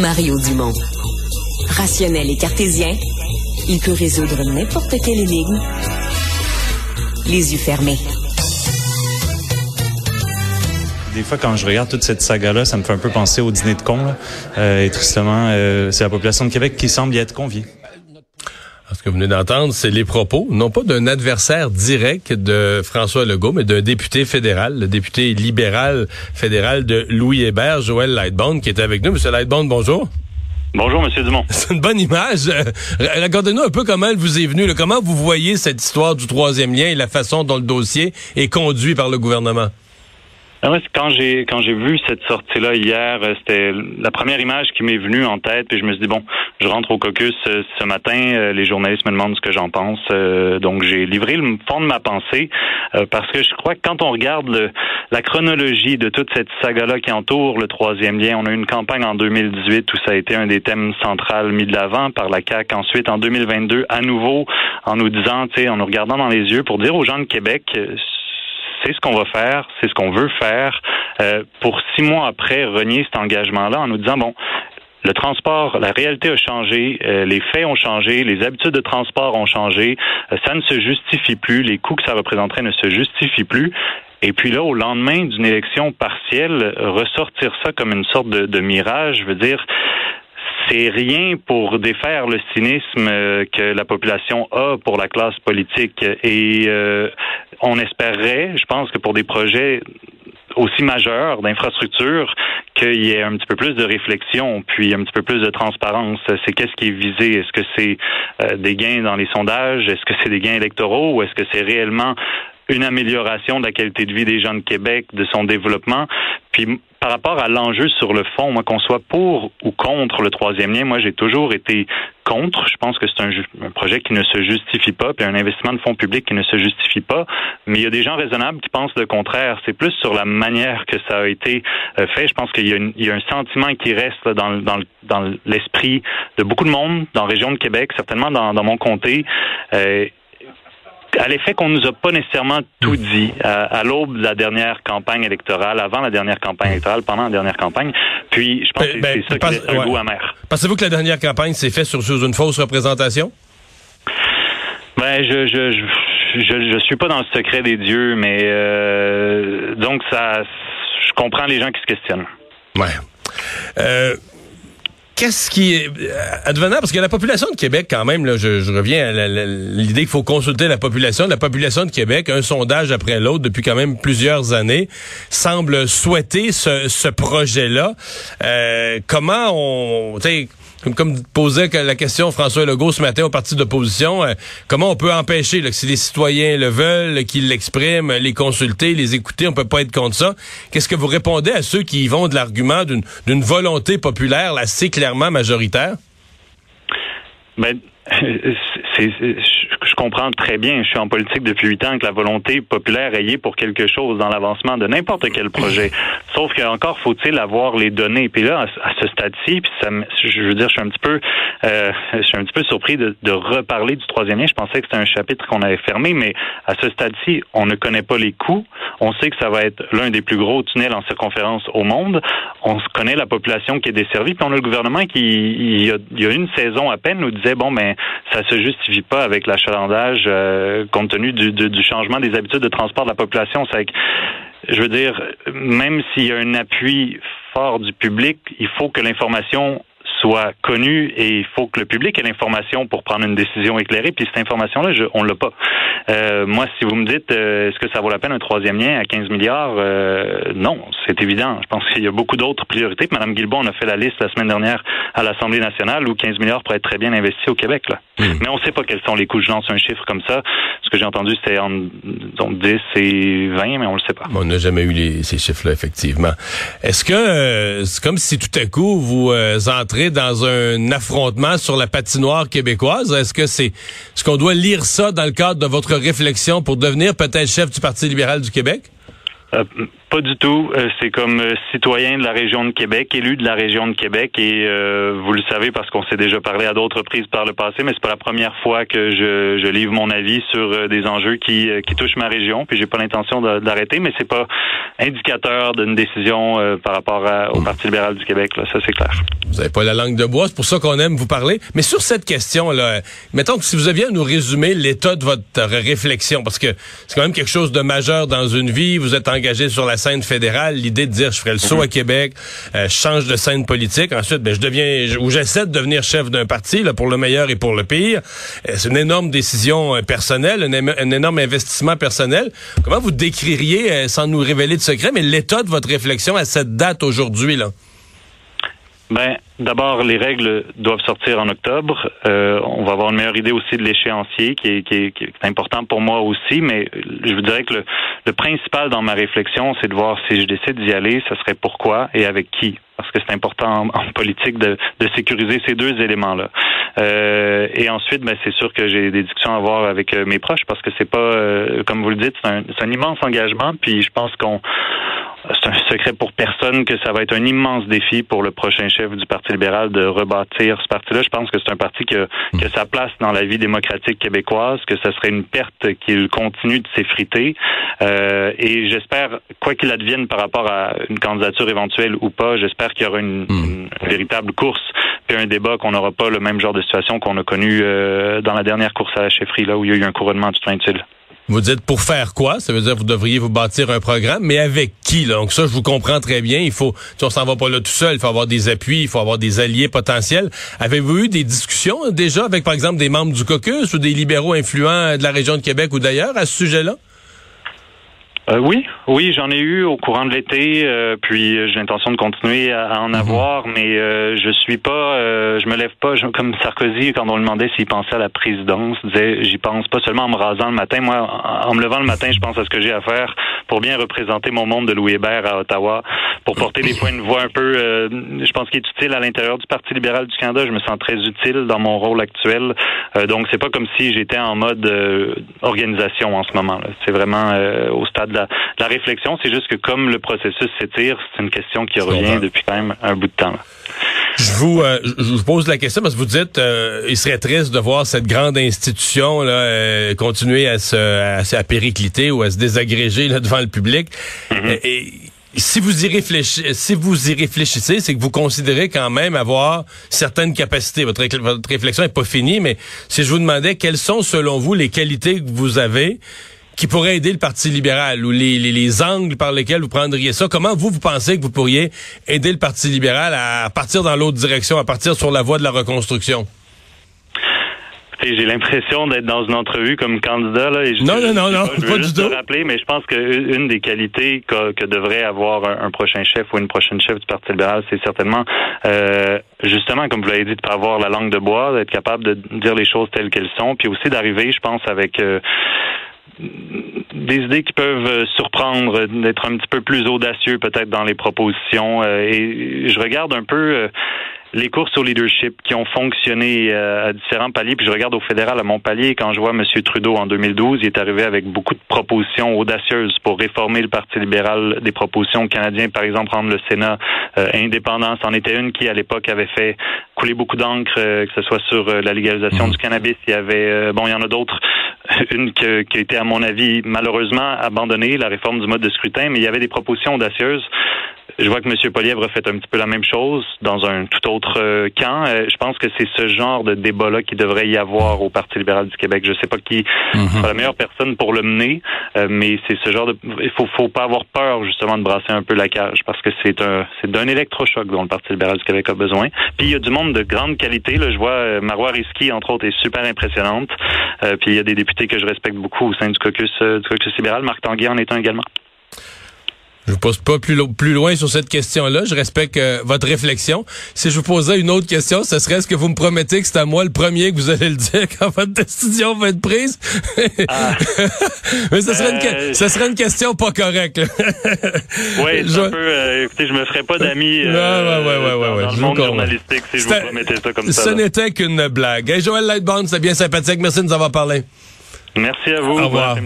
Mario Dumont. Rationnel et cartésien, il peut résoudre n'importe quelle énigme les yeux fermés. Des fois, quand je regarde toute cette saga-là, ça me fait un peu penser au dîner de con. Euh, et tristement, euh, c'est la population de Québec qui semble y être conviée. Ce que vous venez d'entendre, c'est les propos, non pas d'un adversaire direct de François Legault, mais d'un député fédéral, le député libéral fédéral de Louis Hébert, Joël Lightbone, qui est avec nous. Monsieur Lightbone, bonjour. Bonjour, Monsieur Dumont. C'est une bonne image. Euh, racontez-nous un peu comment elle vous est venue. Comment vous voyez cette histoire du troisième lien et la façon dont le dossier est conduit par le gouvernement? Ah quand j'ai quand j'ai vu cette sortie-là hier, euh, c'était la première image qui m'est venue en tête, puis je me suis dit bon, je rentre au caucus euh, ce matin, euh, les journalistes me demandent ce que j'en pense, donc j'ai livré le fond de ma pensée parce que je crois que quand on regarde le, la chronologie de toute cette saga-là qui entoure le troisième lien, on a eu une campagne en 2018 où ça a été un des thèmes centraux mis de l'avant par la CAC. Ensuite, en 2022, à nouveau, en nous disant, tu sais, en nous regardant dans les yeux pour dire aux gens de Québec c'est ce qu'on va faire, c'est ce qu'on veut faire, euh, pour six mois après renier cet engagement-là en nous disant, bon, le transport, la réalité a changé, euh, les faits ont changé, les habitudes de transport ont changé, euh, ça ne se justifie plus, les coûts que ça représenterait ne se justifient plus. Et puis là, au lendemain d'une élection partielle, ressortir ça comme une sorte de, de mirage, je veux dire, c'est rien pour défaire le cynisme euh, que la population a pour la classe politique. Et euh, on espérerait, je pense que pour des projets aussi majeurs d'infrastructure, qu'il y ait un petit peu plus de réflexion, puis un petit peu plus de transparence. C'est qu'est-ce qui est visé? Est-ce que c'est euh, des gains dans les sondages? Est-ce que c'est des gains électoraux? Ou est-ce que c'est réellement une amélioration de la qualité de vie des gens de Québec, de son développement? Puis par rapport à l'enjeu sur le fond, moi qu'on soit pour ou contre le troisième lien, moi j'ai toujours été contre. Je pense que c'est un, projet qui ne se justifie pas, puis un investissement de fonds publics qui ne se justifie pas. Mais il y a des gens raisonnables qui pensent le contraire. C'est plus sur la manière que ça a été euh, fait. Je pense qu'il y, y, a un sentiment qui reste dans, dans, dans l'esprit de beaucoup de monde dans la région de Québec, certainement dans, dans mon comté. Euh, à l'effet qu'on nous a pas nécessairement tout hmm. dit à, l'aube de la dernière campagne électorale, avant la dernière campagne électorale, pendant la dernière campagne. Puis, je pense que ben, c'est ça qui est un goût amer. Pensez-vous que la dernière campagne s'est faite sur, une fausse représentation? Ben, je, je, je, je, suis pas dans le secret des dieux, mais euh, donc ça, je comprends les gens qui se questionnent. Ouais. Euh, qu'est-ce qui est euh, advenant parce que la population de Québec quand même là je, reviens à l'idée qu'il faut consulter la population. La population de Québec un sondage après l'autre depuis quand même plusieurs années semble souhaiter ce, ce projet là euh, comment on comme, comme posait la question François Legault ce matin au parti d'opposition, euh, comment on peut empêcher que si les citoyens le veulent, qu'ils l'expriment, les consulter, les écouter, on peut pas être contre ça. Qu'est-ce que vous répondez à ceux qui y vont de l'argument d'une volonté populaire assez clairement majoritaire? Ben, c'est, comprends très bien, je suis en politique depuis huit ans, que la volonté populaire est pour quelque chose dans l'avancement de n'importe quel projet. Sauf qu'encore faut-il avoir les données. Puis là, à, ce stade-ci, puis ça, je veux dire, je suis un petit peu, euh, je suis un petit peu surpris de, de reparler du troisième lien. Je pensais que c'était un chapitre qu'on avait fermé, mais à ce stade-ci, on ne connaît pas les coûts. On sait que ça va être l'un des plus gros tunnels en circonférence au monde. On connaît la population qui est desservie. Puis on a le gouvernement qui, il y a, il y a une saison à peine, nous disait bon, ben ça se justifie pas avec euh, compte tenu du, du, changement des habitudes de transport de la population. C'est je veux dire, même s'il y a un appui fort du public, il faut que l'information soit connu et il faut que le public ait l'information pour prendre une décision éclairée. Puis cette information-là, on l'a pas. Euh, moi, si vous me dites, euh, est-ce que ça vaut la peine un troisième lien à 15 milliards euh, Non, c'est évident. Je pense qu'il y a beaucoup d'autres priorités. Madame Guilbault, on a fait la liste la semaine dernière à l'Assemblée nationale où 15 milliards pourraient être très bien investis au Québec. Là. Hmm. Mais on ne sait pas quels sont les coûts. Je lance un chiffre comme ça. Ce que j'ai entendu, c'était entre 10 et 20, mais on le sait pas. On n'a jamais eu les, ces chiffres-là, effectivement. Est-ce que c'est comme si tout à coup vous entrez dans un affrontement sur la patinoire québécoise? Est-ce que c'est ce qu'on doit lire ça dans le cadre de votre réflexion pour devenir peut-être chef du Parti libéral du Québec? Euh, pas du tout. Euh, c'est comme euh, citoyen de la région de Québec, élu de la région de Québec, et vous le savez parce qu'on s'est déjà parlé à d'autres reprises par le passé, mais c'est pas la première fois que je, livre mon avis sur des enjeux qui, touchent ma région. Puis j'ai pas l'intention d'arrêter, mais c'est pas indicateur d'une décision par rapport au Parti libéral du Québec. Ça c'est clair. Vous avez pas la langue de bois, c'est pour ça qu'on aime vous parler. Mais sur cette question là, mettons que si vous aviez à nous résumer l'état de votre réflexion, parce que c'est quand même quelque chose de majeur dans une vie. Vous êtes engagé sur la scène fédérale, l'idée de dire je ferai le saut à Québec, euh, je change de scène politique, ensuite ben, je deviens ou j'essaie de devenir chef d'un parti là, pour le meilleur et pour le pire. Euh, c'est une énorme décision euh, personnelle, un, énorme investissement personnel. Comment vous décririez, sans nous révéler de secret, mais l'état de votre réflexion à cette date aujourd'hui là? Ben, d'abord, les règles doivent sortir en octobre. Euh, on va avoir une meilleure idée aussi de l'échéancier, qui est, qui, est, qui est, important pour moi aussi. Mais je vous dirais que le, le principal dans ma réflexion, c'est de voir si je décide d'y aller, ce serait pourquoi et avec qui. Parce que c'est important en, politique de, de, sécuriser ces deux éléments-là. Euh, et ensuite, ben, c'est sûr que j'ai des discussions à avoir avec euh, mes proches parce que c'est pas, euh, comme vous le dites, c'est un, un immense engagement. Puis je pense qu'on c'est un secret pour personne que ça va être un immense défi pour le prochain chef du Parti libéral de rebâtir ce parti-là. Je pense que c'est un parti qui a, sa place dans la vie démocratique québécoise, que ce serait une perte qu'il continue de s'effriter. Euh, et j'espère, quoi qu'il advienne par rapport à une candidature éventuelle ou pas, j'espère qu'il y aura une, hmm. véritable course puis un débat qu'on n'aura pas le même genre de situation qu'on a connu euh, dans la dernière course à la chefferie, là où il y a eu un couronnement tout inutile. Vous dites pour faire quoi? Ça veut dire que vous devriez vous bâtir un programme, mais avec qui? Là? Donc ça, je vous comprends très bien. Il faut, on s'en va pas là tout seul. Il faut avoir des appuis, il faut avoir des alliés potentiels. Avez-vous eu des discussions déjà avec, par exemple, des membres du caucus ou des libéraux influents de la région de Québec ou d'ailleurs à ce sujet-là? Euh, oui, oui, j'en ai eu au courant de l'été, euh, puis j'ai l'intention de continuer à, en mhm. avoir, mais euh, je suis pas, je me lève pas comme Sarkozy quand on lui demandait s'il pensait à la présidence, disait j'y pense pas seulement en me rasant le matin, moi en, me levant le matin, je pense à ce que j'ai à faire pour bien représenter mon monde de Louis Hébert à Ottawa, pour porter des points de voix un peu, je pense qu'il est utile à l'intérieur du Parti libéral du Canada, je me sens très utile dans mon rôle actuel, donc c'est pas comme si j'étais en mode organisation en ce moment, c'est vraiment au stade la, réflexion. C'est juste que comme le processus s'étire, c'est une question qui revient depuis quand même un bout de temps. Je vous, euh, je vous pose la question parce que vous dites euh, il serait triste de voir cette grande institution là, euh, continuer à se, à, péricliter ou à se désagréger là, devant le public. Mm-hmm. et, si vous y réfléchissez, si vous y réfléchissez, c'est que vous considérez quand même avoir certaines capacités. Votre, votre réflexion n'est pas finie, mais si je vous demandais quelles sont selon vous les qualités que vous avez qui pourrait aider le Parti libéral ou les, les, les, angles par lesquels vous prendriez ça. Comment vous, vous pensez que vous pourriez aider le Parti libéral à partir dans l'autre direction, à partir sur la voie de la reconstruction? J'ai l'impression d'être dans une entrevue comme candidat. Là, et je, non, non, non, non, je pas du tout. rappeler, mais je pense qu'une des qualités que, que devrait avoir un, prochain chef ou une prochaine chef du Parti libéral, c'est certainement, euh, justement, comme vous l'avez dit, de pas avoir la langue de bois, d'être capable de dire les choses telles qu'elles sont, puis aussi d'arriver, je pense, avec... Euh, des idées qui peuvent euh, surprendre, d'être un petit peu plus audacieux peut-être dans les propositions. Euh, et je regarde un peu euh, les courses au leadership qui ont fonctionné à différents paliers. Puis je regarde au fédéral à mon palier quand je vois M. Trudeau en 2012, il est arrivé avec beaucoup de propositions audacieuses pour réformer le Parti libéral, des propositions canadiens, par exemple rendre le Sénat indépendant. C'en était une qui à l'époque avait fait couler beaucoup d'encre, que ce soit sur la légalisation mmh. du cannabis. Il y avait, bon, il y en a d'autres une qui a été, à mon avis, malheureusement abandonnée, la réforme du mode de scrutin, mais il y avait des propositions audacieuses je vois que M. Polièvre a fait un petit peu la même chose dans un tout autre euh, camp. Euh, je pense que c'est ce genre de débat-là qui devrait y avoir au Parti libéral du Québec. Je ne sais pas qui mhm. sera la meilleure personne pour le mener, euh, mais c'est ce genre de. Il faut, faut pas avoir peur justement de brasser un peu la cage parce que c'est un c'est d'un électrochoc dont le Parti libéral du Québec a besoin. Puis il y a du monde de grande qualité. Là, je vois Marois Risky entre autres est super impressionnante. puis il y a des députés que je respecte beaucoup au sein du caucus du caucus libéral. Marc Tanguay en est un également. Je vous pose pas plus, plus loin sur cette question-là. Je respecte euh, votre réflexion. Si je vous posais une autre question, ce serait est-ce que vous me promettez que c'est à moi le premier que vous allez le dire quand votre décision va être prise? Ah. Mais ce serait, une, euh, serait une question pas correcte. oui, je... un peu, euh, écoutez, je me ferais pas d'amis euh, ouais, ouais, ouais, dans le monde journalistique si je vous promettais ça comme ça. Ce n'était qu'une blague. Hey, Joël Lightbound, c'est bien sympathique. Merci de nous avoir parlé. Merci à vous. Au revoir.